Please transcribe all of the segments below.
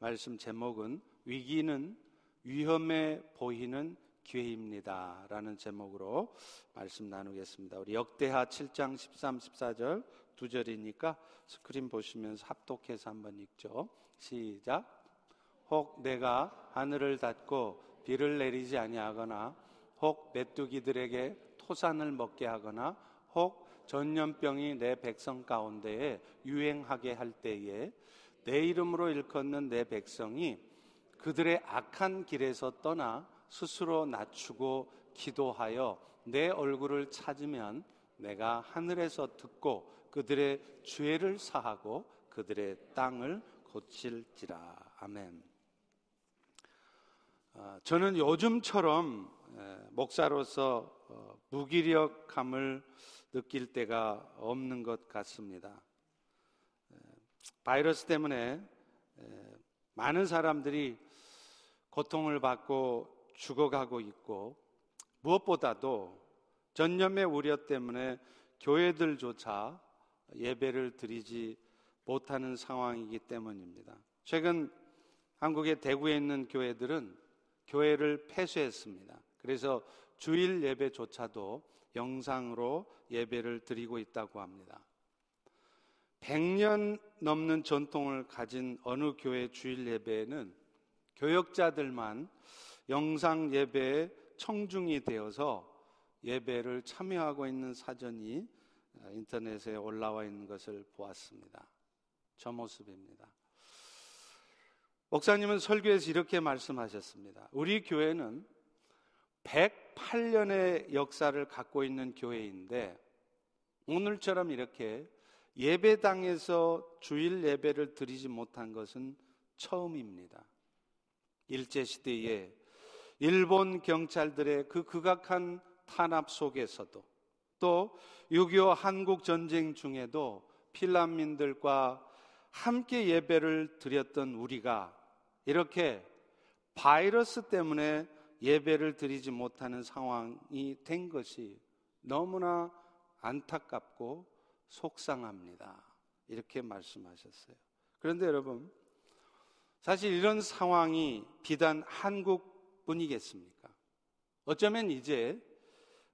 말씀 제목은 위기는 위험해 보이는 기회입니다. 라는 제목으로 말씀 나누겠습니다. 우리 역대하 7장 13, 14절 두 절이니까 스크린 보시면서 합독해서 한번 읽죠. 시작. 혹 내가 하늘을 닫고 비를 내리지 아니하거나 혹 메뚜기들에게 토산을 먹게 하거나 혹 전염병이 내 백성 가운데에 유행하게 할 때에 내 이름으로 일컫는 내 백성이 그들의 악한 길에서 떠나 스스로 낮추고 기도하여 내 얼굴을 찾으면 내가 하늘에서 듣고 그들의 죄를 사하고 그들의 땅을 고칠지라. 아멘. 아, 저는 요즘처럼 목사로서 어, 무기력함을 느낄 때가 없는 것 같습니다. 바이러스 때문에 많은 사람들이 고통을 받고 죽어가고 있고 무엇보다도 전염의 우려 때문에 교회들조차 예배를 드리지 못하는 상황이기 때문입니다. 최근 한국의 대구에 있는 교회들은 교회를 폐쇄했습니다. 그래서 주일 예배조차도 영상으로 예배를 드리고 있다고 합니다. 100년 넘는 전통을 가진 어느 교회 주일 예배에는 교역자들만 영상 예배에 청중이 되어서 예배를 참여하고 있는 사전이 인터넷에 올라와 있는 것을 보았습니다. 저 모습입니다. 목사님은 설교에서 이렇게 말씀하셨습니다. 우리 교회는 108년의 역사를 갖고 있는 교회인데 오늘처럼 이렇게 예배당에서 주일 예배를 드리지 못한 것은 처음입니다. 일제시대에 일본 경찰들의 그 극악한 탄압 속에서도 또 6.25 한국 전쟁 중에도 필란민들과 함께 예배를 드렸던 우리가 이렇게 바이러스 때문에 예배를 드리지 못하는 상황이 된 것이 너무나 안타깝고 속상합니다. 이렇게 말씀하셨어요. 그런데 여러분, 사실 이런 상황이 비단 한국 뿐이겠습니까? 어쩌면 이제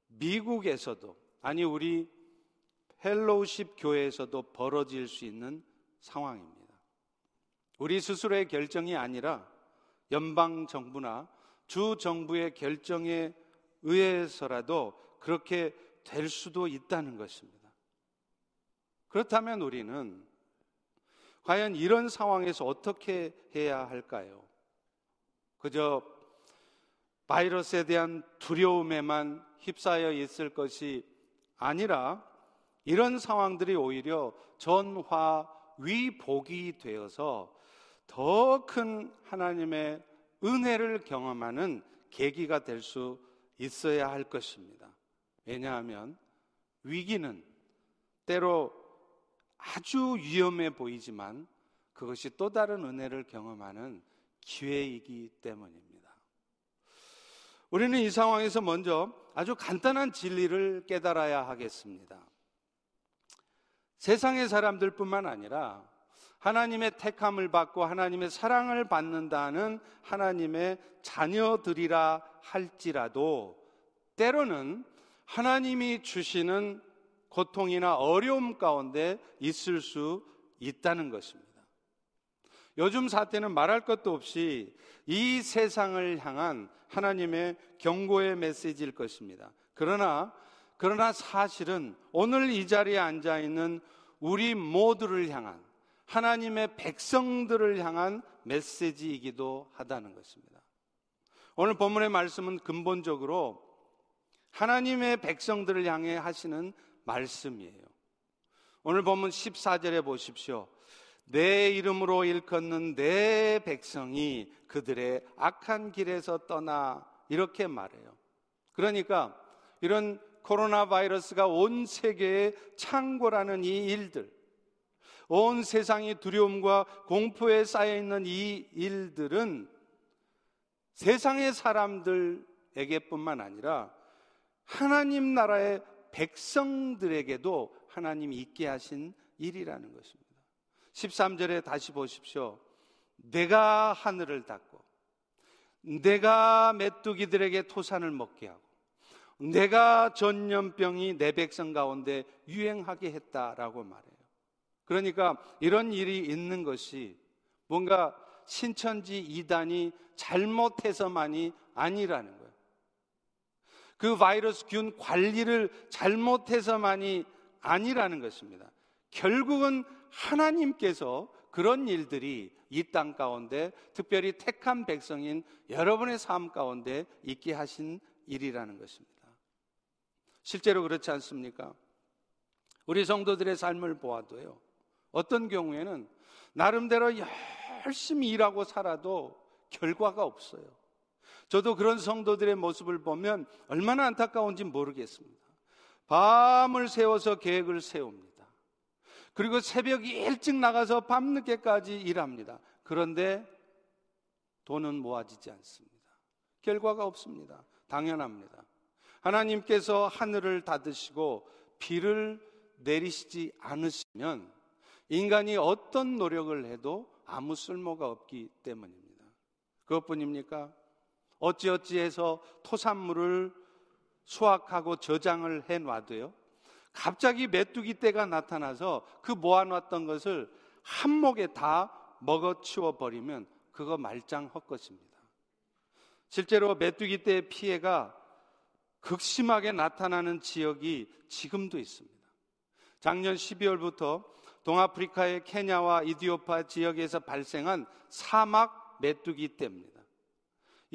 미국에서도, 아니, 우리 휄로쉽 교회에서도 벌어질 수 있는 상황입니다. 우리 스스로의 결정이 아니라 연방 정부나 주 정부의 결정에 의해서라도 그렇게 될 수도 있다는 것입니다. 그렇다면 우리는 과연 이런 상황에서 어떻게 해야 할까요? 그저 바이러스에 대한 두려움에만 휩싸여 있을 것이 아니라 이런 상황들이 오히려 전화 위복이 되어서 더 큰 하나님의 은혜를 경험하는 계기가 될 수 있어야 할 것입니다. 왜냐하면 위기는 때로 아주 위험해 보이지만 그것이 또 다른 은혜를 경험하는 기회이기 때문입니다. 우리는 이 상황에서 먼저 아주 간단한 진리를 깨달아야 하겠습니다. 세상의 사람들뿐만 아니라 하나님의 택함을 받고 하나님의 사랑을 받는다는 하나님의 자녀들이라 할지라도 때로는 하나님이 주시는 고통이나 어려움 가운데 있을 수 있다는 것입니다. 요즘 사태는 말할 것도 없이 이 세상을 향한 하나님의 경고의 메시지일 것입니다. 그러나 그러나 사실은 오늘 이 자리에 앉아 있는 우리 모두를 향한 하나님의 백성들을 향한 메시지이기도 하다는 것입니다. 오늘 본문의 말씀은 근본적으로 하나님의 백성들을 향해 하시는 말씀이에요. 오늘 본문 14절에 보십시오. 내 이름으로 일컫는 내 백성이 그들의 악한 길에서 떠나 이렇게 말해요. 그러니까 이런 코로나 바이러스가 온 세계에 창궐하는 이 일들, 온 세상이 두려움과 공포에 쌓여 있는 이 일들은 세상의 사람들에게뿐만 아니라 하나님 나라의 백성들에게도 하나님이 있게 하신 일이라는 것입니다. 13절에 다시 보십시오. 내가 하늘을 닫고 내가 메뚜기들에게 토산을 먹게 하고 내가 전염병이 내 백성 가운데 유행하게 했다라고 말해요. 그러니까 이런 일이 있는 것이 뭔가 신천지 이단이 잘못해서만이 아니라는 거예요. 그 바이러스 균 관리를 잘못해서만이 아니라는 것입니다. 결국은 하나님께서 그런 일들이 이 땅 가운데 특별히 택한 백성인 여러분의 삶 가운데 있게 하신 일이라는 것입니다. 실제로 그렇지 않습니까? 우리 성도들의 삶을 보아도요. 어떤 경우에는 나름대로 열심히 일하고 살아도 결과가 없어요. 저도 그런 성도들의 모습을 보면 얼마나 안타까운지 모르겠습니다. 밤을 세워서 계획을 세웁니다. 그리고 새벽 일찍 나가서 밤늦게까지 일합니다. 그런데 돈은 모아지지 않습니다. 결과가 없습니다. 당연합니다. 하나님께서 하늘을 닫으시고 비를 내리시지 않으시면 인간이 어떤 노력을 해도 아무 쓸모가 없기 때문입니다. 그것뿐입니까? 어찌어찌해서 토산물을 수확하고 저장을 해 놔도요. 갑자기 메뚜기 떼가 나타나서 그 모아놨던 것을 한목에 다 먹어치워 버리면 그거 말짱 헛것입니다. 실제로 메뚜기 떼의 피해가 극심하게 나타나는 지역이 지금도 있습니다. 작년 12월부터 동아프리카의 케냐와 이디오파 지역에서 발생한 사막 메뚜기 떼입니다.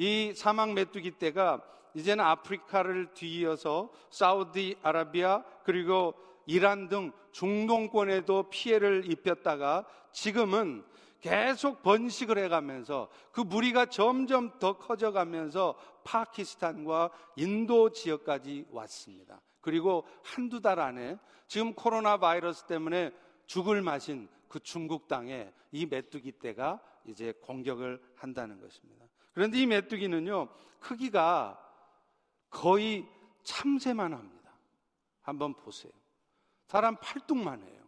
이 사막 메뚜기 떼가 이제는 아프리카를 뒤이어서 사우디 아라비아 그리고 이란 등 중동권에도 피해를 입혔다가 지금은 계속 번식을 해가면서 그 무리가 점점 더 커져가면서 파키스탄과 인도 지역까지 왔습니다. 그리고 한두 달 안에 지금 코로나 바이러스 때문에 죽을 마신 그 중국 땅에 이 메뚜기 떼가 이제 공격을 한다는 것입니다. 그런데 이 메뚜기는요, 크기가 거의 참새만 합니다. 한번 보세요. 사람 팔뚝만 해요.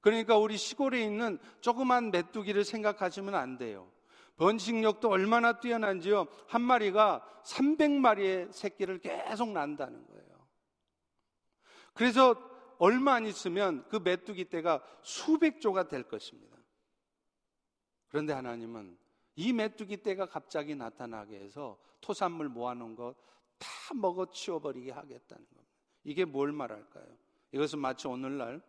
그러니까 우리 시골에 있는 조그만 메뚜기를 생각하시면 안 돼요. 번식력도 얼마나 뛰어난지요. 한 마리가 300마리의 새끼를 계속 난다는 거예요. 그래서 얼마 안 있으면 그 메뚜기 떼가 수백 조가 될 것입니다. 그런데 하나님은 이 메뚜기 떼가 갑자기 나타나게 해서 토산물 모아놓은 것 다 먹어 치워버리게 하겠다는 겁니다. 이게 뭘 말할까요? 이것은 마치 오늘날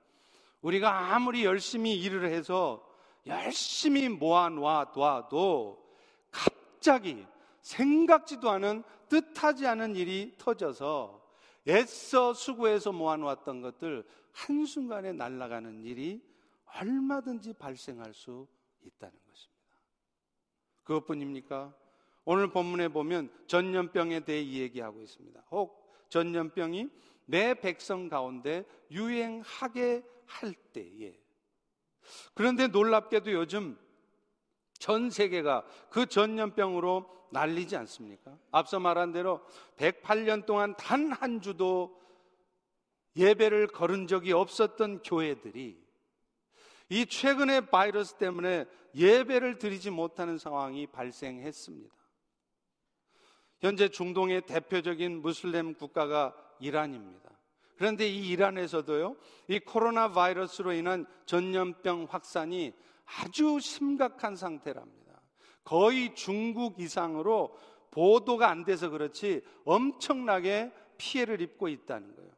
우리가 아무리 열심히 일을 해서 열심히 모아놔도 갑자기 생각지도 않은 뜻하지 않은 일이 터져서 애써 수고해서 모아놓았던 것들 한순간에 날아가는 일이 얼마든지 발생할 수 있다는 것입니다. 그것뿐입니까? 오늘 본문에 보면 전염병에 대해 이야기하고 있습니다. 혹 전염병이 내 백성 가운데 유행하게 할 때에 그런데 놀랍게도 요즘 전 세계가 그 전염병으로 날리지 않습니까? 앞서 말한 대로 108년 동안 단 한 주도 예배를 거른 적이 없었던 교회들이 이 최근의 바이러스 때문에 예배를 드리지 못하는 상황이 발생했습니다. 현재 중동의 대표적인 무슬림 국가가 이란입니다. 그런데 이 이란에서도요, 이 코로나 바이러스로 인한 전염병 확산이 아주 심각한 상태랍니다. 거의 중국 이상으로 보도가 안 돼서 그렇지 엄청나게 피해를 입고 있다는 거예요.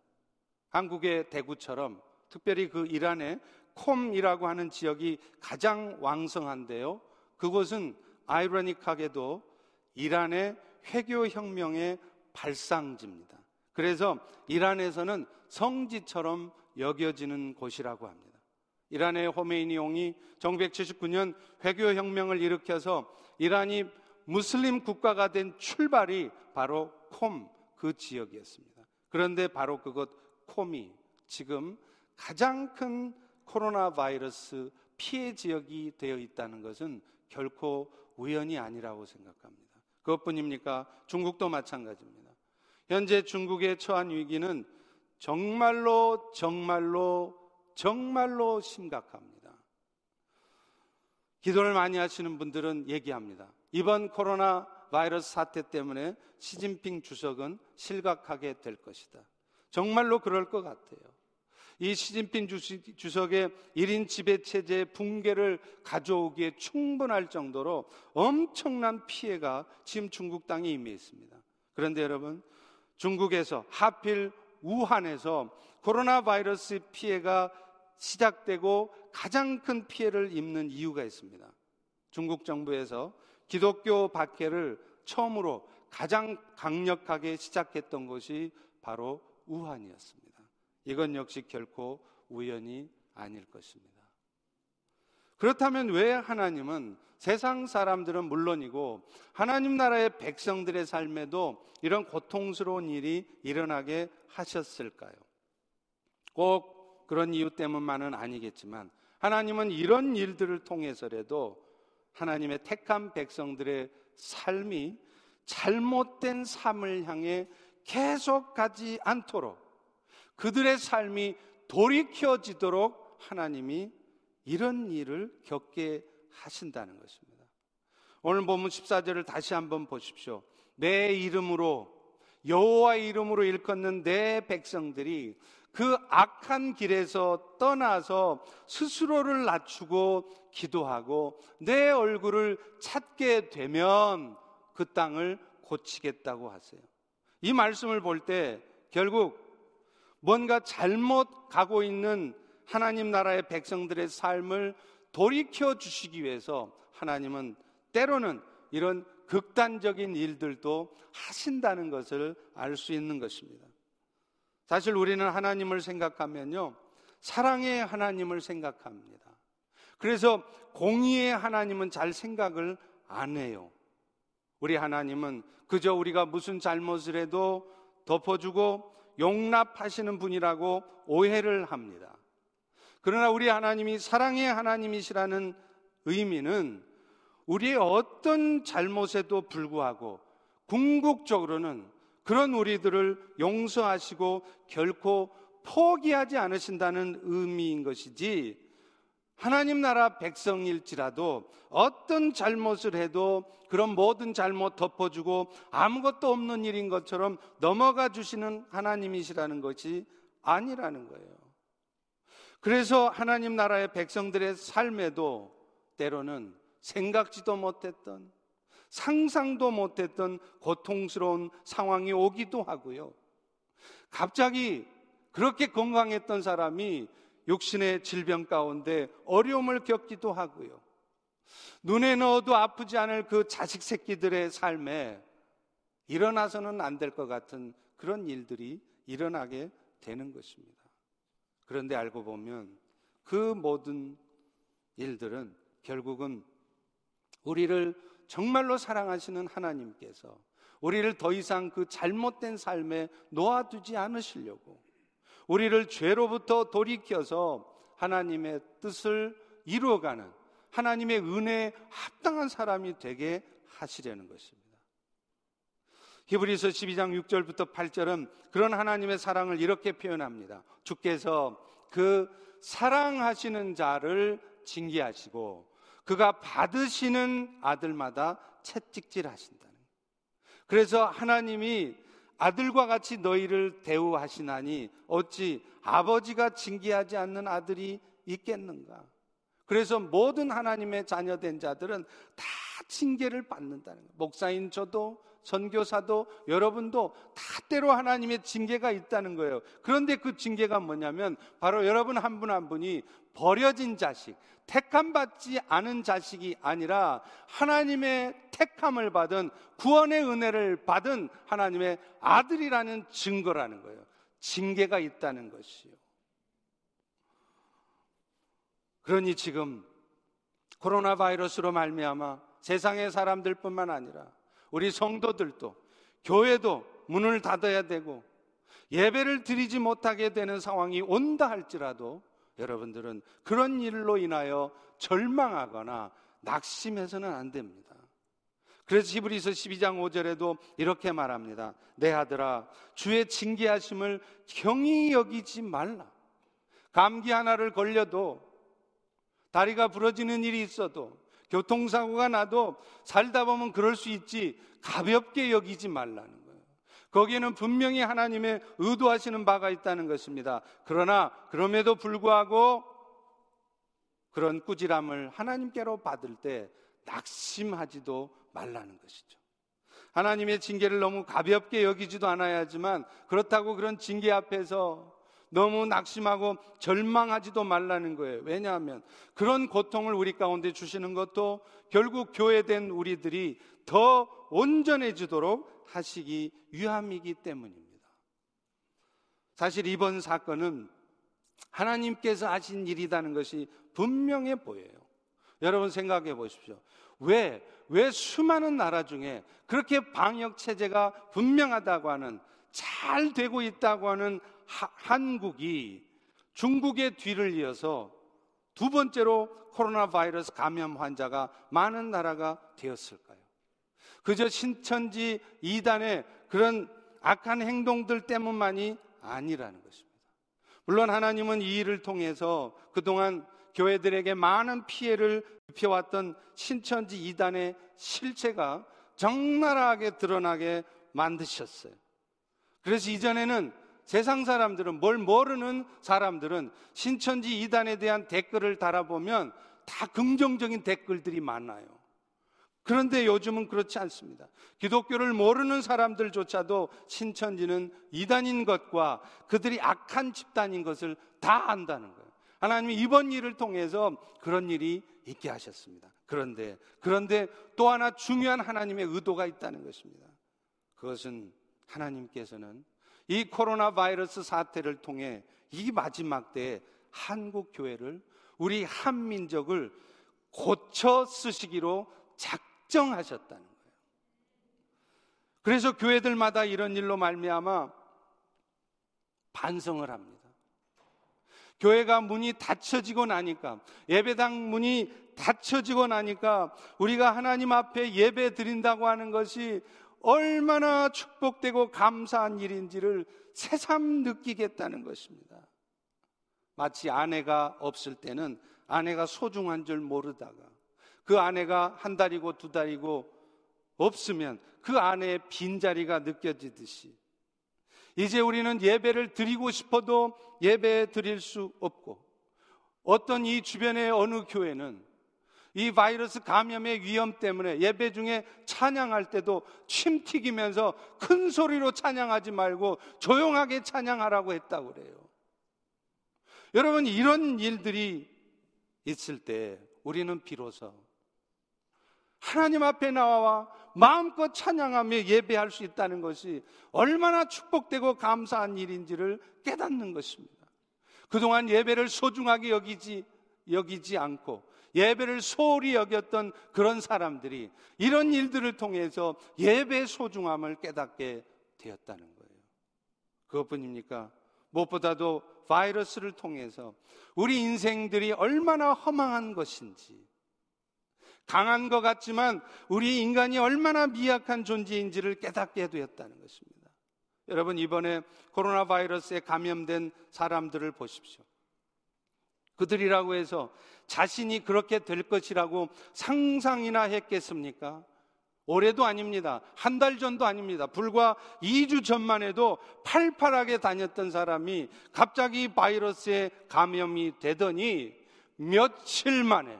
한국의 대구처럼 특별히 그 이란의 콤이라고 하는 지역이 가장 왕성한데요. 그곳은 아이러닉하게도 이란의 회교 혁명의 발상지입니다. 그래서 이란에서는 성지처럼 여겨지는 곳이라고 합니다. 이란의 호메이니 용이 1979년 회교 혁명을 일으켜서 이란이 무슬림 국가가 된 출발이 바로 콤 그 지역이었습니다. 그런데 바로 그곳 콤이 지금 가장 큰 코로나 바이러스 피해 지역이 되어 있다는 것은 결코 우연이 아니라고 생각합니다. 그것뿐입니까? 중국도 마찬가지입니다. 현재 중국의 처한 위기는 정말로 정말로 정말로 심각합니다. 기도를 많이 하시는 분들은 얘기합니다. 이번 코로나 바이러스 사태 때문에 시진핑 주석은 실각하게 될 것이다. 정말로 그럴 것 같아요. 이 시진핑 주석의 1인 지배 체제의 붕괴를 가져오기에 충분할 정도로 엄청난 피해가 지금 중국 땅에 임해 있습니다. 그런데 여러분, 중국에서 하필 우한에서 코로나 바이러스 피해가 시작되고 가장 큰 피해를 입는 이유가 있습니다. 중국 정부에서 기독교 박해를 처음으로 가장 강력하게 시작했던 것이 바로 우한이었습니다. 이건 역시 결코 우연이 아닐 것입니다. 그렇다면 왜 하나님은 세상 사람들은 물론이고 하나님 나라의 백성들의 삶에도 이런 고통스러운 일이 일어나게 하셨을까요? 꼭 그런 이유 때문만은 아니겠지만 하나님은 이런 일들을 통해서라도 하나님의 택한 백성들의 삶이 잘못된 삶을 향해 계속 가지 않도록 그들의 삶이 돌이켜지도록 하나님이 이런 일을 겪게 하신다는 것입니다. 오늘 본문 14절을 다시 한번 보십시오. 내 이름으로 여호와 이름으로 일컫는 내 백성들이 그 악한 길에서 떠나서 스스로를 낮추고 기도하고 내 얼굴을 찾게 되면 그 땅을 고치겠다고 하세요. 이 말씀을 볼 때 결국 뭔가 잘못 가고 있는 하나님 나라의 백성들의 삶을 돌이켜 주시기 위해서 하나님은 때로는 이런 극단적인 일들도 하신다는 것을 알 수 있는 것입니다. 사실 우리는 하나님을 생각하면요. 사랑의 하나님을 생각합니다. 그래서 공의의 하나님은 잘 생각을 안 해요. 우리 하나님은 그저 우리가 무슨 잘못을 해도 덮어주고 용납하시는 분이라고 오해를 합니다. 그러나 우리 하나님이 사랑의 하나님이시라는 의미는 우리의 어떤 잘못에도 불구하고 궁극적으로는 그런 우리들을 용서하시고 결코 포기하지 않으신다는 의미인 것이지 하나님 나라 백성일지라도 어떤 잘못을 해도 그런 모든 잘못 덮어주고 아무것도 없는 일인 것처럼 넘어가 주시는 하나님이시라는 것이 아니라는 거예요. 그래서 하나님 나라의 백성들의 삶에도 때로는 생각지도 못했던 상상도 못했던 고통스러운 상황이 오기도 하고요. 갑자기 그렇게 건강했던 사람이 육신의 질병 가운데 어려움을 겪기도 하고요. 눈에 넣어도 아프지 않을 그 자식 새끼들의 삶에 일어나서는 안 될 것 같은 그런 일들이 일어나게 되는 것입니다. 그런데 알고 보면 그 모든 일들은 결국은 우리를 정말로 사랑하시는 하나님께서 우리를 더 이상 그 잘못된 삶에 놓아두지 않으시려고 우리를 죄로부터 돌이켜서 하나님의 뜻을 이루어가는 하나님의 은혜에 합당한 사람이 되게 하시려는 것입니다. 히브리서 12장 6절부터 8절은 그런 하나님의 사랑을 이렇게 표현합니다. 주께서 그 사랑하시는 자를 징계하시고 그가 받으시는 아들마다 채찍질 하신다는. 그래서 하나님이 아들과 같이 너희를 대우하시나니 어찌 아버지가 징계하지 않는 아들이 있겠는가? 그래서 모든 하나님의 자녀된 자들은 다 징계를 받는다는 거예요. 목사인 저도 선교사도 여러분도 다 때로 하나님의 징계가 있다는 거예요. 그런데 그 징계가 뭐냐면 바로 여러분 한 분한 한 분이 버려진 자식, 택함 받지 않은 자식이 아니라 하나님의 택함을 받은 구원의 은혜를 받은 하나님의 아들이라는 증거라는 거예요. 징계가 있다는 것이요. 그러니 지금 코로나 바이러스로 말미암아 세상의 사람들뿐만 아니라 우리 성도들도 교회도 문을 닫아야 되고 예배를 드리지 못하게 되는 상황이 온다 할지라도 여러분들은 그런 일로 인하여 절망하거나 낙심해서는 안 됩니다. 그래서 히브리서 12장 5절에도 이렇게 말합니다. 내 아들아 주의 징계하심을 경히 여기지 말라. 감기 하나를 걸려도 다리가 부러지는 일이 있어도 교통사고가 나도 살다 보면 그럴 수 있지 가볍게 여기지 말라는 거예요. 거기에는 분명히 하나님의 의도하시는 바가 있다는 것입니다. 그러나 그럼에도 불구하고 그런 꾸지람을 하나님께로 받을 때 낙심하지도 말라는 것이죠. 하나님의 징계를 너무 가볍게 여기지도 않아야 하지만 그렇다고 그런 징계 앞에서 너무 낙심하고 절망하지도 말라는 거예요. 왜냐하면 그런 고통을 우리 가운데 주시는 것도 결국 교회된 우리들이 더 온전해지도록 하시기 위함이기 때문입니다. 사실 이번 사건은 하나님께서 하신 일이라는 것이 분명해 보여요. 여러분 생각해 보십시오. 왜, 왜 수많은 나라 중에 그렇게 방역 체제가 분명하다고 하는 잘 되고 있다고 하는 하, 한국이 중국의 뒤를 이어서 두 번째로 코로나 바이러스 감염 환자가 많은 나라가 되었을까요? 그저 신천지 이단의 그런 악한 행동들 때문만이 아니라는 것입니다. 물론 하나님은 이 일을 통해서 그동안 교회들에게 많은 피해를 입혀왔던 신천지 이단의 실체가 적나라하게 드러나게 만드셨어요. 그래서 이전에는 세상 사람들은 뭘 모르는 사람들은 신천지 이단에 대한 댓글을 달아보면 다 긍정적인 댓글들이 많아요. 그런데 요즘은 그렇지 않습니다. 기독교를 모르는 사람들조차도 신천지는 이단인 것과 그들이 악한 집단인 것을 다 안다는 거예요. 하나님이 이번 일을 통해서 그런 일이 있게 하셨습니다. 그런데, 그런데 또 하나 중요한 하나님의 의도가 있다는 것입니다. 그것은 하나님께서는 이 코로나 바이러스 사태를 통해 이 마지막 때에 한국 교회를 우리 한민족을 고쳐 쓰시기로 작정하셨다는 거예요. 그래서 교회들마다 이런 일로 말미암아 반성을 합니다. 교회가 문이 닫혀지고 나니까 예배당 문이 닫혀지고 나니까 우리가 하나님 앞에 예배 드린다고 하는 것이 얼마나 축복되고 감사한 일인지를 새삼 느끼겠다는 것입니다. 마치 아내가 없을 때는 아내가 소중한 줄 모르다가 그 아내가 한 달이고 두 달이고 없으면 그 아내의 빈자리가 느껴지듯이 이제 우리는 예배를 드리고 싶어도 예배 드릴 수 없고 어떤 이 주변의 어느 교회는 이 바이러스 감염의 위험 때문에 예배 중에 찬양할 때도 침 튀기면서 큰 소리로 찬양하지 말고 조용하게 찬양하라고 했다고 그래요. 여러분, 이런 일들이 있을 때 우리는 비로소 하나님 앞에 나와 마음껏 찬양하며 예배할 수 있다는 것이 얼마나 축복되고 감사한 일인지를 깨닫는 것입니다. 그동안 예배를 소중하게 여기지, 여기지 않고 예배를 소홀히 여겼던 그런 사람들이 이런 일들을 통해서 예배의 소중함을 깨닫게 되었다는 거예요. 그것뿐입니까? 무엇보다도 바이러스를 통해서 우리 인생들이 얼마나 허망한 것인지, 강한 것 같지만 우리 인간이 얼마나 미약한 존재인지를 깨닫게 되었다는 것입니다. 여러분, 이번에 코로나 바이러스에 감염된 사람들을 보십시오. 그들이라고 해서 자신이 그렇게 될 것이라고 상상이나 했겠습니까? 올해도 아닙니다. 한 달 전도 아닙니다. 불과 2주 전만 해도 팔팔하게 다녔던 사람이 갑자기 바이러스에 감염이 되더니 며칠 만에,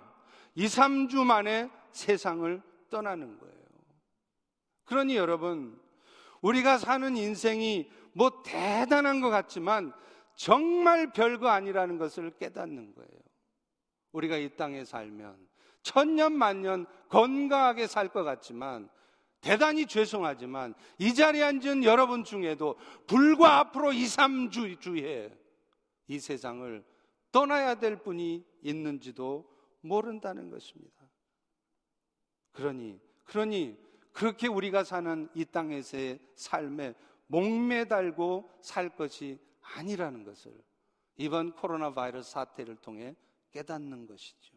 2, 3주 만에 세상을 떠나는 거예요. 그러니 여러분, 우리가 사는 인생이 뭐 대단한 것 같지만 정말 별거 아니라는 것을 깨닫는 거예요. 우리가 이 땅에 살면 천년 만년 건강하게 살 것 같지만 대단히 죄송하지만 이 자리에 앉은 여러분 중에도 불과 앞으로 2, 3주 주에 이 세상을 떠나야 될 분이 있는지도 모른다는 것입니다. 그러니 그러니 그렇게 우리가 사는 이 땅에서의 삶에 목매달고 살 것이 아니라는 것을 이번 코로나 바이러스 사태를 통해 깨닫는 것이죠.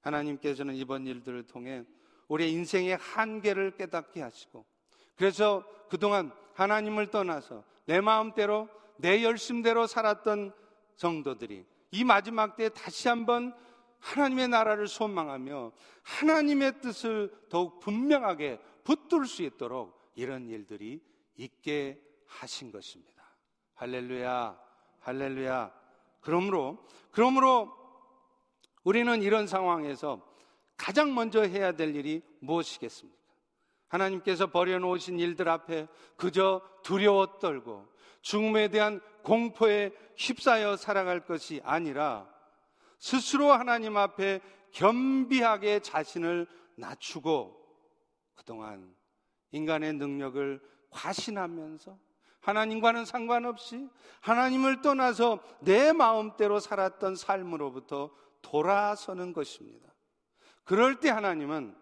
하나님께서는 이번 일들을 통해 우리의 인생의 한계를 깨닫게 하시고 그래서 그동안 하나님을 떠나서 내 마음대로 내 열심대로 살았던 성도들이 이 마지막 때 다시 한번 하나님의 나라를 소망하며 하나님의 뜻을 더욱 분명하게 붙들 수 있도록 이런 일들이 있게 하신 것입니다. 할렐루야, 할렐루야. 그러므로, 그러므로 우리는 이런 상황에서 가장 먼저 해야 될 일이 무엇이겠습니까? 하나님께서 버려놓으신 일들 앞에 그저 두려워 떨고 죽음에 대한 공포에 휩싸여 살아갈 것이 아니라 스스로 하나님 앞에 겸비하게 자신을 낮추고 그동안 인간의 능력을 과신하면서 하나님과는 상관없이 하나님을 떠나서 내 마음대로 살았던 삶으로부터 돌아서는 것입니다. 그럴 때 하나님은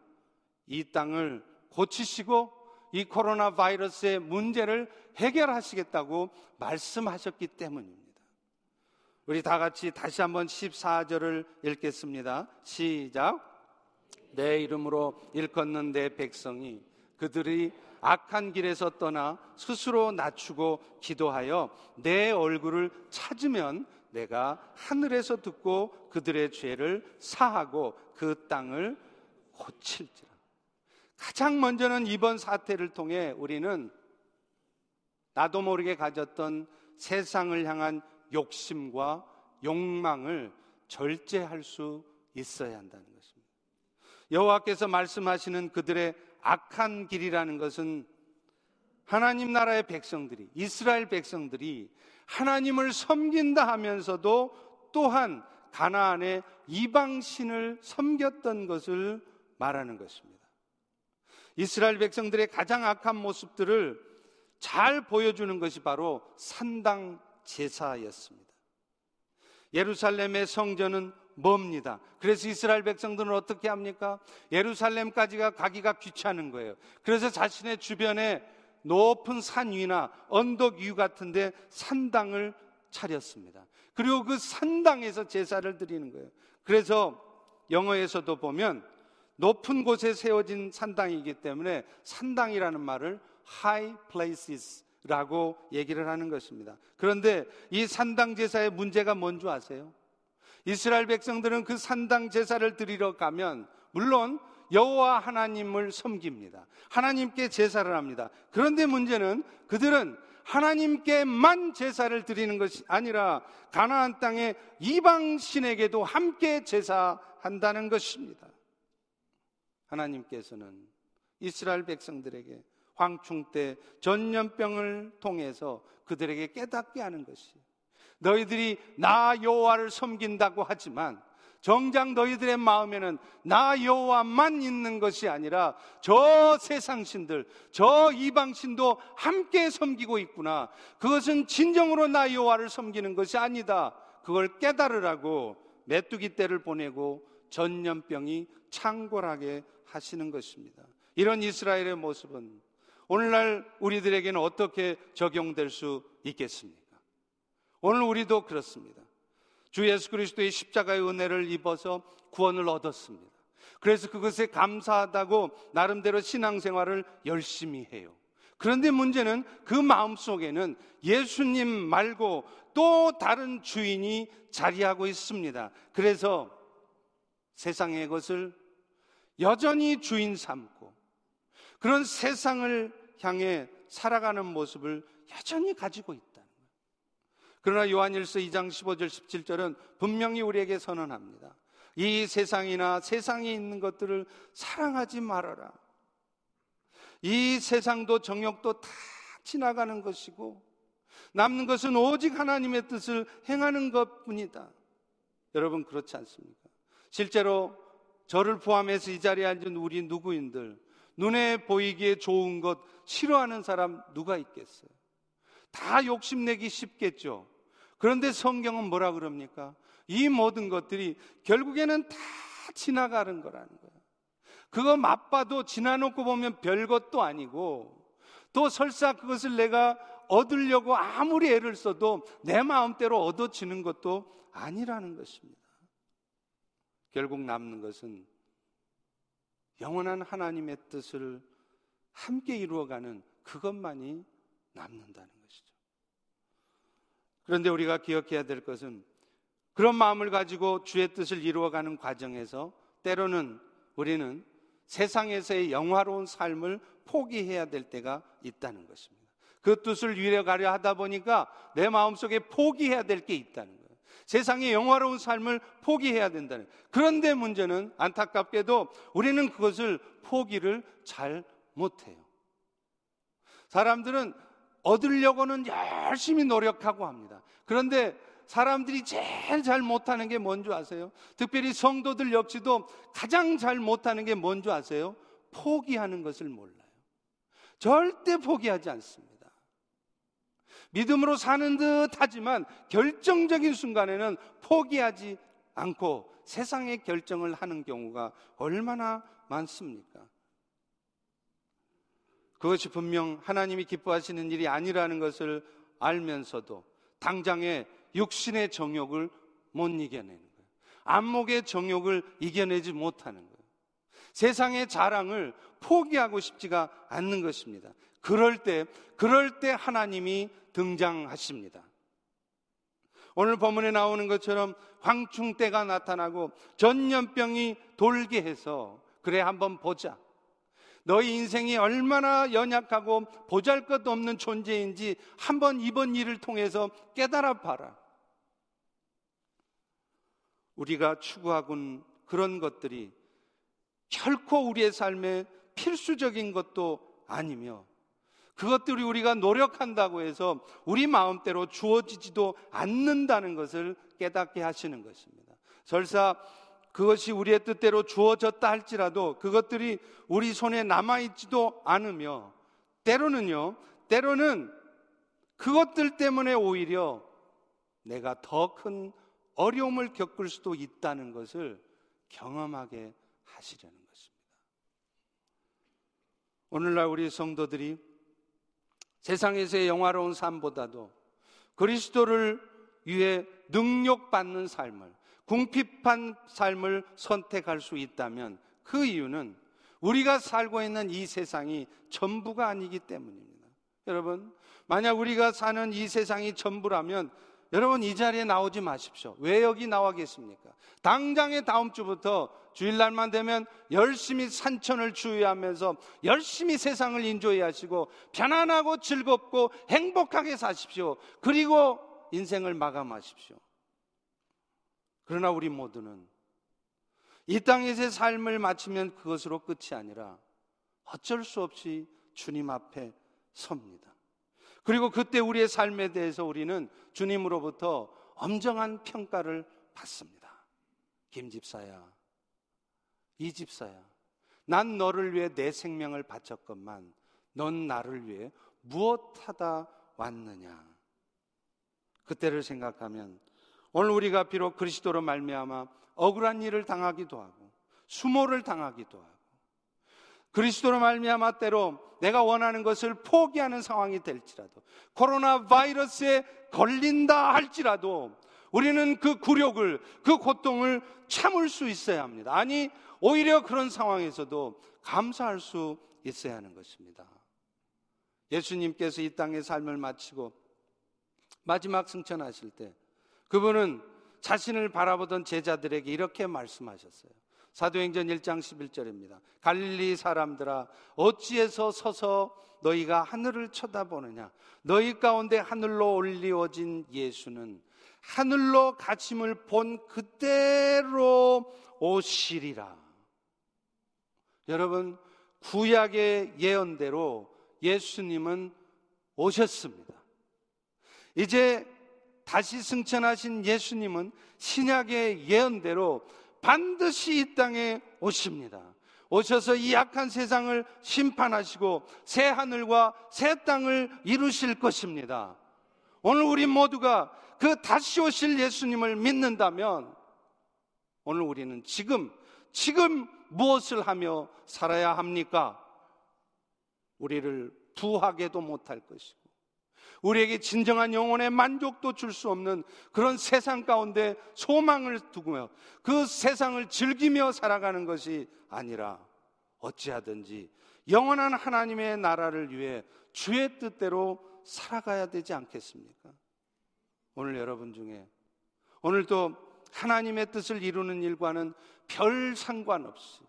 이 땅을 고치시고 이 코로나 바이러스의 문제를 해결하시겠다고 말씀하셨기 때문입니다. 우리 다 같이 다시 한번 14절을 읽겠습니다. 시작. 내 이름으로 일컫는 내 백성이 그들이 악한 길에서 떠나 스스로 낮추고 기도하여 내 얼굴을 찾으면 내가 하늘에서 듣고 그들의 죄를 사하고 그 땅을 고칠지라. 가장 먼저는 이번 사태를 통해 우리는 나도 모르게 가졌던 세상을 향한 욕심과 욕망을 절제할 수 있어야 한다는 것입니다. 여호와께서 말씀하시는 그들의 악한 길이라는 것은 하나님 나라의 백성들이 이스라엘 백성들이 하나님을 섬긴다 하면서도 또한 가나안의 이방신을 섬겼던 것을 말하는 것입니다. 이스라엘 백성들의 가장 악한 모습들을 잘 보여주는 것이 바로 산당 제사였습니다. 예루살렘의 성전은 멉니다. 그래서 이스라엘 백성들은 어떻게 합니까? 예루살렘까지가 가기가 귀찮은 거예요. 그래서 자신의 주변에 높은 산 위나 언덕 위 같은데 산당을 차렸습니다. 그리고 그 산당에서 제사를 드리는 거예요. 그래서 영어에서도 보면 높은 곳에 세워진 산당이기 때문에 산당이라는 말을 high places 라고 얘기를 하는 것입니다. 그런데 이 산당 제사의 문제가 뭔지 아세요? 이스라엘 백성들은 그 산당 제사를 드리러 가면 물론 여호와 하나님을 섬깁니다. 하나님께 제사를 합니다. 그런데 문제는 그들은 하나님께만 제사를 드리는 것이 아니라 가나안 땅의 이방 신에게도 함께 제사한다는 것입니다. 하나님께서는 이스라엘 백성들에게 황충 때 전염병을 통해서 그들에게 깨닫게 하는 것이 너희들이 나 여호와를 섬긴다고 하지만 정작 너희들의 마음에는 나 여호와만 있는 것이 아니라 저 세상 신들, 저 이방 신도 함께 섬기고 있구나. 그것은 진정으로 나 여호와를 섬기는 것이 아니다. 그걸 깨달으라고 메뚜기 떼를 보내고 전염병이 창궐하게 하시는 것입니다. 이런 이스라엘의 모습은 오늘날 우리들에게는 어떻게 적용될 수 있겠습니까? 오늘 우리도 그렇습니다. 주 예수 그리스도의 십자가의 은혜를 입어서 구원을 얻었습니다. 그래서 그것에 감사하다고 나름대로 신앙생활을 열심히 해요. 그런데 문제는 그 마음 속에는 예수님 말고 또 다른 주인이 자리하고 있습니다. 그래서 세상의 것을 여전히 주인 삼고 그런 세상을 향해 살아가는 모습을 여전히 가지고 거예요. 그러나 요한일서 2장 15절 17절은 분명히 우리에게 선언합니다. 이 세상이나 세상에 있는 것들을 사랑하지 말아라. 이 세상도 정욕도 다 지나가는 것이고 남는 것은 오직 하나님의 뜻을 행하는 것뿐이다. 여러분 그렇지 않습니까? 실제로 저를 포함해서 이 자리에 앉은 우리 누구인들 눈에 보이기에 좋은 것 싫어하는 사람 누가 있겠어요? 다 욕심내기 쉽겠죠. 그런데 성경은 뭐라 그럽니까? 이 모든 것들이 결국에는 다 지나가는 거라는 거예요. 그거 맛봐도 지나놓고 보면 별 것도 아니고 또 설사 그것을 내가 얻으려고 아무리 애를 써도 내 마음대로 얻어지는 것도 아니라는 것입니다. 결국 남는 것은 영원한 하나님의 뜻을 함께 이루어가는 그것만이 남는다는 것이죠. 그런데 우리가 기억해야 될 것은 그런 마음을 가지고 주의 뜻을 이루어가는 과정에서 때로는 우리는 세상에서의 영화로운 삶을 포기해야 될 때가 있다는 것입니다. 그 뜻을 이루어가려 하다 보니까 내 마음속에 포기해야 될 게 있다는 거예요. 세상의 영화로운 삶을 포기해야 된다는. 그런데 문제는 안타깝게도 우리는 그것을 포기를 잘 못해요. 사람들은 얻으려고는 열심히 노력하고 합니다. 그런데 사람들이 제일 잘 못하는 게 뭔지 아세요? 특별히 성도들 역시도 가장 잘 못하는 게 뭔지 아세요? 포기하는 것을 몰라요. 절대 포기하지 않습니다. 믿음으로 사는 듯 하지만 결정적인 순간에는 포기하지 않고 세상의 결정을 하는 경우가 얼마나 많습니까? 그것이 분명 하나님이 기뻐하시는 일이 아니라는 것을 알면서도 당장의 육신의 정욕을 못 이겨내는 거예요. 안목의 정욕을 이겨내지 못하는 거예요. 세상의 자랑을 포기하고 싶지가 않는 것입니다. 그럴 때, 그럴 때 하나님이 등장하십니다. 오늘 본문에 나오는 것처럼 황충 때가 나타나고 전염병이 돌게 해서 그래 한번 보자. 너희 인생이 얼마나 연약하고 보잘 것 없는 존재인지 한번 이번 일을 통해서 깨달아 봐라. 우리가 추구하곤 그런 것들이 결코 우리의 삶에 필수적인 것도 아니며 그것들이 우리가 노력한다고 해서 우리 마음대로 주어지지도 않는다는 것을 깨닫게 하시는 것입니다. 설사 그것이 우리의 뜻대로 주어졌다 할지라도 그것들이 우리 손에 남아있지도 않으며 때로는요, 때로는 그것들 때문에 오히려 내가 더 큰 어려움을 겪을 수도 있다는 것을 경험하게 하시려는 것입니다. 오늘날 우리 성도들이 세상에서의 영화로운 삶보다도 그리스도를 위해 능력받는 삶을 궁핍한 삶을 선택할 수 있다면 그 이유는 우리가 살고 있는 이 세상이 전부가 아니기 때문입니다. 여러분, 만약 우리가 사는 이 세상이 전부라면 여러분 이 자리에 나오지 마십시오. 왜 여기 나와겠습니까? 당장에 다음 주부터 주일날만 되면 열심히 산천을 주의하면서 열심히 세상을 인조해하시고 편안하고 즐겁고 행복하게 사십시오. 그리고 인생을 마감하십시오. 그러나 우리 모두는 이 땅에서의 삶을 마치면 그것으로 끝이 아니라 어쩔 수 없이 주님 앞에 섭니다. 그리고 그때 우리의 삶에 대해서 우리는 주님으로부터 엄정한 평가를 받습니다. 김 집사야, 이 집사야, 난 너를 위해 내 생명을 바쳤건만 넌 나를 위해 무엇하다 왔느냐? 그때를 생각하면 오늘 우리가 비록 그리스도로 말미암아 억울한 일을 당하기도 하고 수모를 당하기도 하고 그리스도로 말미암아 때로 내가 원하는 것을 포기하는 상황이 될지라도 코로나 바이러스에 걸린다 할지라도 우리는 그 굴욕을 그 고통을 참을 수 있어야 합니다. 아니 오히려 그런 상황에서도 감사할 수 있어야 하는 것입니다. 예수님께서 이 땅의 삶을 마치고 마지막 승천하실 때 그분은 자신을 바라보던 제자들에게 이렇게 말씀하셨어요. 사도행전 1장 11절입니다. 갈릴리 사람들아 어찌해서 서서 너희가 하늘을 쳐다보느냐 너희 가운데 하늘로 올리워진 예수는 하늘로 가침을 본 그대로 오시리라. 여러분 구약의 예언대로 예수님은 오셨습니다. 이제 다시 승천하신 예수님은 신약의 예언대로 반드시 이 땅에 오십니다. 오셔서 이 약한 세상을 심판하시고 새 하늘과 새 땅을 이루실 것입니다. 오늘 우리 모두가 그 다시 오실 예수님을 믿는다면 오늘 우리는 지금, 지금 무엇을 하며 살아야 합니까? 우리를 부하게도 못할 것이고, 우리에게 진정한 영혼의 만족도 줄 수 없는 그런 세상 가운데 소망을 두고요. 그 세상을 즐기며 살아가는 것이 아니라 어찌하든지 영원한 하나님의 나라를 위해 주의 뜻대로 살아가야 되지 않겠습니까? 오늘 여러분 중에 오늘도 하나님의 뜻을 이루는 일과는 별 상관없이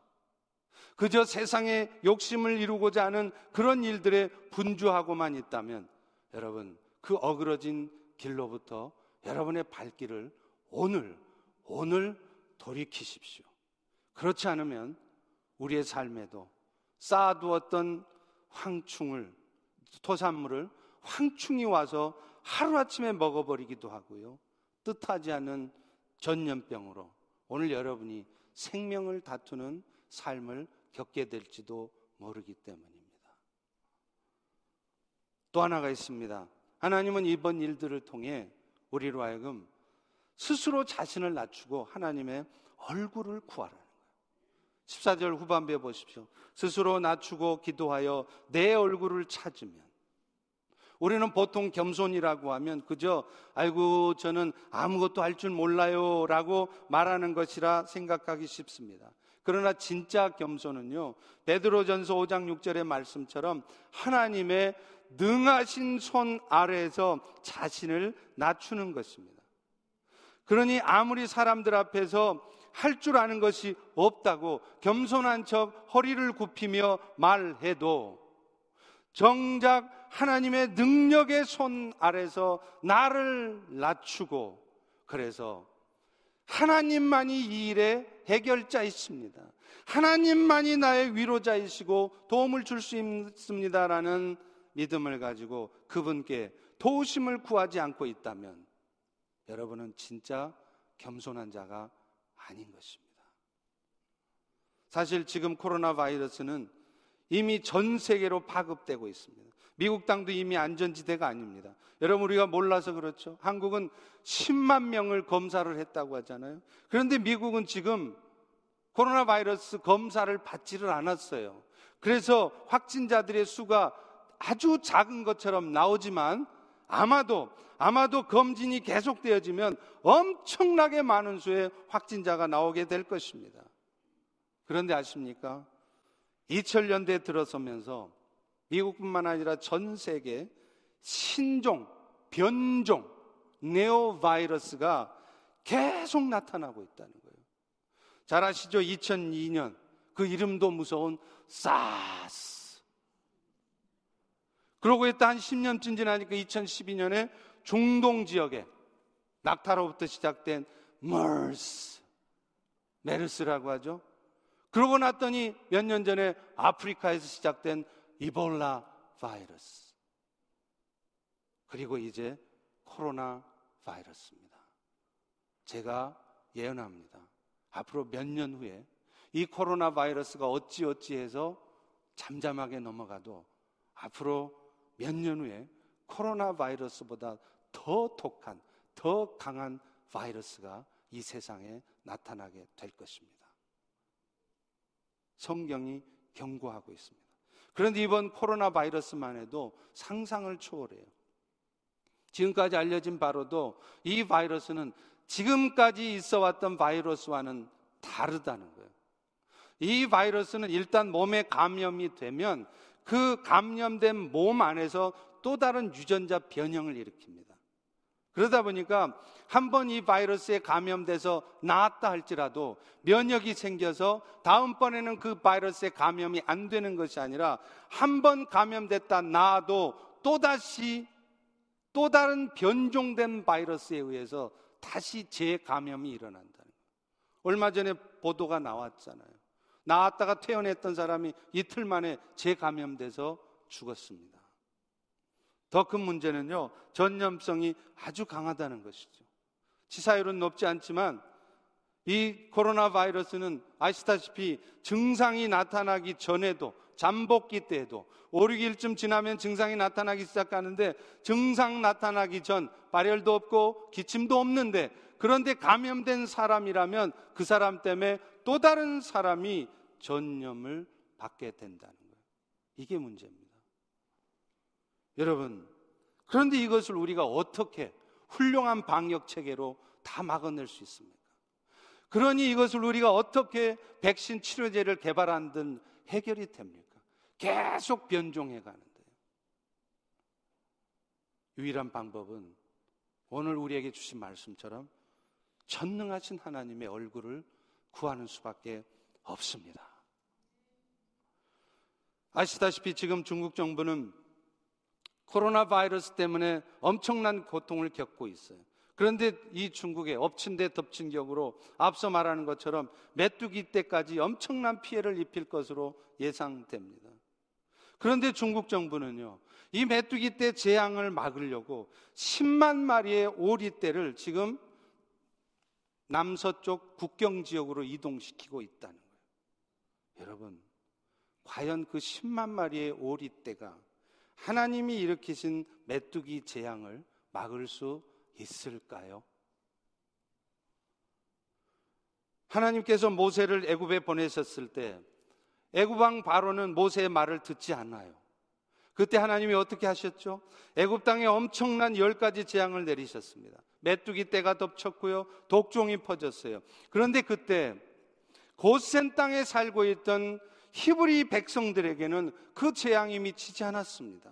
그저 세상의 욕심을 이루고자 하는 그런 일들에 분주하고만 있다면 여러분 그 어그러진 길로부터 여러분의 발길을 오늘 오늘 돌이키십시오. 그렇지 않으면 우리의 삶에도 쌓아두었던 황충을 토산물을 황충이 와서 하루아침에 먹어버리기도 하고요. 뜻하지 않은 전염병으로 오늘 여러분이 생명을 다투는 삶을 겪게 될지도 모르기 때문입니다. 또 하나가 있습니다. 하나님은 이번 일들을 통해 우리로 하여금 스스로 자신을 낮추고 하나님의 얼굴을 구하라는 거예요. 14절 후반부에 보십시오. 스스로 낮추고 기도하여 내 얼굴을 찾으면 우리는 보통 겸손이라고 하면 그저 아이고 저는 아무것도 할 줄 몰라요라고 말하는 것이라 생각하기 쉽습니다. 그러나 진짜 겸손은요. 베드로전서 5장 6절의 말씀처럼 하나님의 능하신 손 아래에서 자신을 낮추는 것입니다. 그러니 아무리 사람들 앞에서 할 줄 아는 것이 없다고 겸손한 척 허리를 굽히며 말해도 정작 하나님의 능력의 손 아래서 나를 낮추고 그래서 하나님만이 이 일의 해결자이십니다. 하나님만이 나의 위로자이시고 도움을 줄 수 있습니다라는 믿음을 가지고 그분께 도우심을 구하지 않고 있다면 여러분은 진짜 겸손한 자가 아닌 것입니다. 사실 지금 코로나 바이러스는 이미 전 세계로 파급되고 있습니다. 미국 땅도 이미 안전지대가 아닙니다. 여러분 우리가 몰라서 그렇죠. 한국은 10만 명을 검사를 했다고 하잖아요. 그런데 미국은 지금 코로나 바이러스 검사를 받지를 않았어요. 그래서 확진자들의 수가 아주 작은 것처럼 나오지만 아마도 아마도 검진이 계속되어지면 엄청나게 많은 수의 확진자가 나오게 될 것입니다. 그런데 아십니까? 2000년대 들어서면서 미국뿐만 아니라 전 세계 신종, 변종, 네오 바이러스가 계속 나타나고 있다는 거예요. 잘 아시죠? 2002년 그 이름도 무서운 사스. 그러고 있다 한 10년쯤 지나니까 2012년에 중동 지역에 낙타로부터 시작된 머스, 메르스라고 하죠. 그러고 났더니 몇 년 전에 아프리카에서 시작된 이볼라 바이러스. 그리고 이제 코로나 바이러스입니다. 제가 예언합니다. 앞으로 몇 년 후에 이 코로나 바이러스가 어찌어찌 해서 잠잠하게 넘어가도 앞으로 몇 년 후에 코로나 바이러스보다 더 독한, 더 강한 바이러스가 이 세상에 나타나게 될 것입니다. 성경이 경고하고 있습니다. 그런데 이번 코로나 바이러스만 해도 상상을 초월해요. 지금까지 알려진 바로도 이 바이러스는 지금까지 있어 왔던 바이러스와는 다르다는 거예요. 이 바이러스는 일단 몸에 감염이 되면 그 감염된 몸 안에서 또 다른 유전자 변형을 일으킵니다. 그러다 보니까 한 번 이 바이러스에 감염돼서 나았다 할지라도 면역이 생겨서 다음번에는 그 바이러스에 감염이 안 되는 것이 아니라 한 번 감염됐다 나아도 또다시 또 다른 변종된 바이러스에 의해서 다시 재감염이 일어난다는 거예요. 얼마 전에 보도가 나왔잖아요. 나왔다가 퇴원했던 사람이 이틀 만에 재감염돼서 죽었습니다. 더 큰 문제는요, 전염성이 아주 강하다는 것이죠. 치사율은 높지 않지만 이 코로나 바이러스는 아시다시피 증상이 나타나기 전에도 잠복기 때에도 5, 6일쯤 지나면 증상이 나타나기 시작하는데 증상 나타나기 전 발열도 없고 기침도 없는데 그런데 감염된 사람이라면 그 사람 때문에 또 다른 사람이 전염을 받게 된다는 거예요. 이게 문제입니다. 여러분, 그런데 이것을 우리가 어떻게 훌륭한 방역 체계로 다 막아낼 수 있습니까? 그러니 이것을 우리가 어떻게 백신 치료제를 개발한 듯 해결이 됩니까? 계속 변종해 가는데. 유일한 방법은 오늘 우리에게 주신 말씀처럼 전능하신 하나님의 얼굴을 구하는 수밖에 없습니다. 아시다시피 지금 중국 정부는 코로나 바이러스 때문에 엄청난 고통을 겪고 있어요. 그런데 이 중국의 엎친 데 덮친 격으로 앞서 말하는 것처럼 메뚜기 때까지 엄청난 피해를 입힐 것으로 예상됩니다. 그런데 중국 정부는요, 이 메뚜기 때 재앙을 막으려고 10만 마리의 오리 떼를 지금 남서쪽 국경 지역으로 이동시키고 있다는 거예요. 여러분, 과연 그 10만 마리의 오리 떼가 하나님이 일으키신 메뚜기 재앙을 막을 수 있을까요? 하나님께서 모세를 애굽에 보내셨을 때 애굽 왕 바로는 모세의 말을 듣지 않아요. 그때 하나님이 어떻게 하셨죠? 애굽 땅에 엄청난 열 가지 재앙을 내리셨습니다. 메뚜기 떼가 덮쳤고요. 독종이 퍼졌어요. 그런데 그때 고센 땅에 살고 있던 히브리 백성들에게는 그 재앙이 미치지 않았습니다.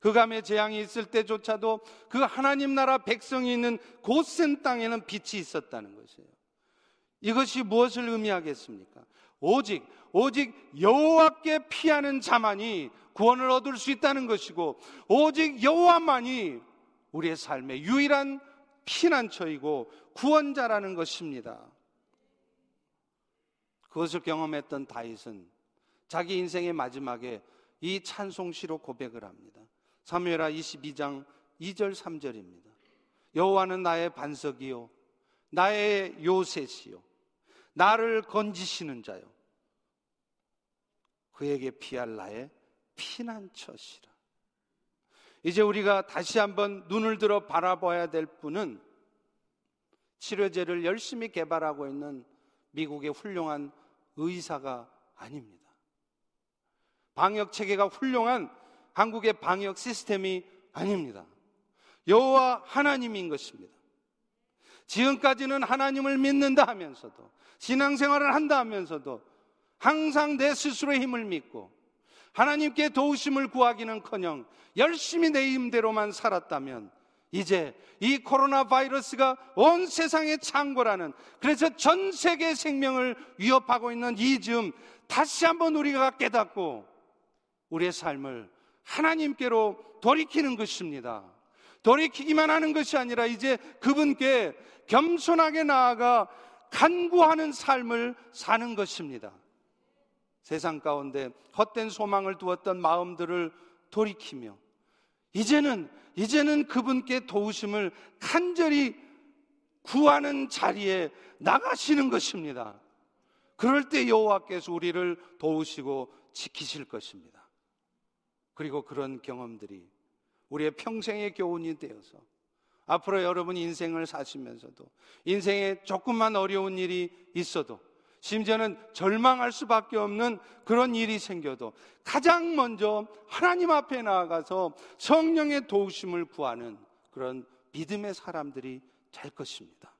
그감의 재앙이 있을 때조차도 그 하나님 나라 백성이 있는 고센 땅에는 빛이 있었다는 것이에요. 이것이 무엇을 의미하겠습니까? 오직 오직 여호와께 피하는 자만이 구원을 얻을 수 있다는 것이고 오직 여호와만이 우리의 삶의 유일한 피난처이고 구원자라는 것입니다. 그것을 경험했던 다윗은 자기 인생의 마지막에 이 찬송시로 고백을 합니다. 사무엘하 22장 2절 3절입니다. 여호와는 나의 반석이요 나의 요새시요 나를 건지시는 자요 그에게 피할 나의 피난처시라. 이제 우리가 다시 한번 눈을 들어 바라봐야 될 분은 치료제를 열심히 개발하고 있는 미국의 훌륭한 의사가 아닙니다. 방역 체계가 훌륭한 한국의 방역 시스템이 아닙니다. 여호와 하나님인 것입니다. 지금까지는 하나님을 믿는다 하면서도 신앙생활을 한다 하면서도 항상 내 스스로의 힘을 믿고 하나님께 도우심을 구하기는커녕 열심히 내 힘대로만 살았다면 이제 이 코로나 바이러스가 온 세상에 창궐하는 그래서 전 세계 생명을 위협하고 있는 이 즈음 다시 한번 우리가 깨닫고 우리의 삶을 하나님께로 돌이키는 것입니다. 돌이키기만 하는 것이 아니라 이제 그분께 겸손하게 나아가 간구하는 삶을 사는 것입니다. 세상 가운데 헛된 소망을 두었던 마음들을 돌이키며 이제는 이제는 그분께 도우심을 간절히 구하는 자리에 나가시는 것입니다. 그럴 때 여호와께서 우리를 도우시고 지키실 것입니다. 그리고 그런 경험들이 우리의 평생의 교훈이 되어서 앞으로 여러분 인생을 사시면서도 인생에 조금만 어려운 일이 있어도 심지어는 절망할 수밖에 없는 그런 일이 생겨도 가장 먼저 하나님 앞에 나아가서 성령의 도우심을 구하는 그런 믿음의 사람들이 될 것입니다.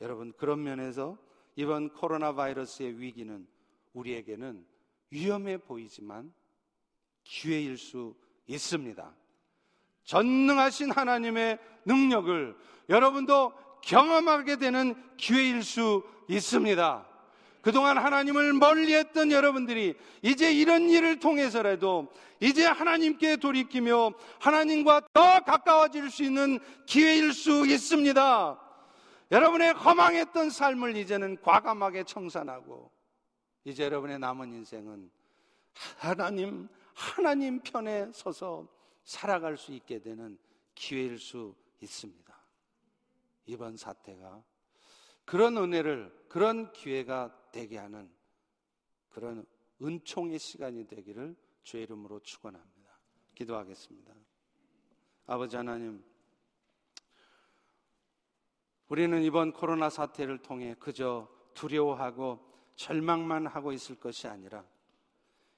여러분, 그런 면에서 이번 코로나 바이러스의 위기는 우리에게는 위험해 보이지만 기회일 수 있습니다. 전능하신 하나님의 능력을 여러분도 경험하게 되는 기회일 수 있습니다. 그동안 하나님을 멀리 했던 여러분들이 이제 이런 일을 통해서라도 이제 하나님께 돌이키며 하나님과 더 가까워질 수 있는 기회일 수 있습니다. 여러분의 허망했던 삶을 이제는 과감하게 청산하고 이제 여러분의 남은 인생은 하나님, 하나님 편에 서서 살아갈 수 있게 되는 기회일 수 있습니다. 이번 사태가 그런 은혜를, 그런 기회가 되게 하는 그런 은총의 시간이 되기를 주의 이름으로 축원합니다. 기도하겠습니다. 아버지 하나님, 우리는 이번 코로나 사태를 통해 그저 두려워하고 절망만 하고 있을 것이 아니라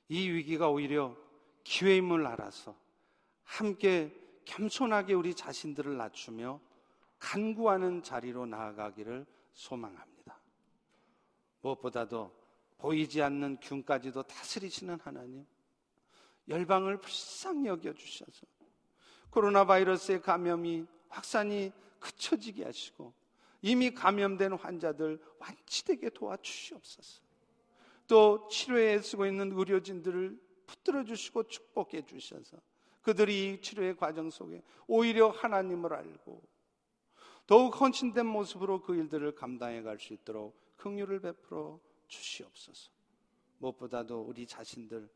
이 위기가 오히려 기회임을 알아서 함께 겸손하게 우리 자신들을 낮추며 간구하는 자리로 나아가기를 소망합니다. 무엇보다도 보이지 않는 균까지도 다스리시는 하나님, 열방을 불쌍히 여겨주셔서 코로나 바이러스의 감염이 확산이 그쳐지게 하시고 이미 감염된 환자들 완치되게 도와주시옵소서. 또 치료에 쓰고 있는 의료진들을 붙들어 주시고 축복해 주셔서 그들이 이 치료의 과정 속에 오히려 하나님을 알고 더욱 헌신된 모습으로 그 일들을 감당해 갈 수 있도록 긍휼을 베풀어 주시옵소서. 무엇보다도 우리 자신들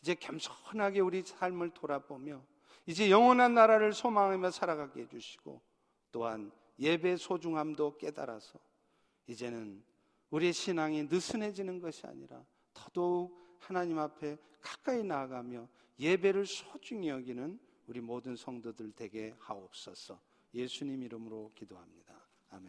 이제 겸손하게 우리 삶을 돌아보며 이제 영원한 나라를 소망하며 살아가게 해 주시고 또한 예배 소중함도 깨달아서 이제는 우리의 신앙이 느슨해지는 것이 아니라 더더욱 하나님 앞에 가까이 나아가며 예배를 소중히 여기는 우리 모든 성도들 되게 하옵소서 예수님 이름으로 기도합니다.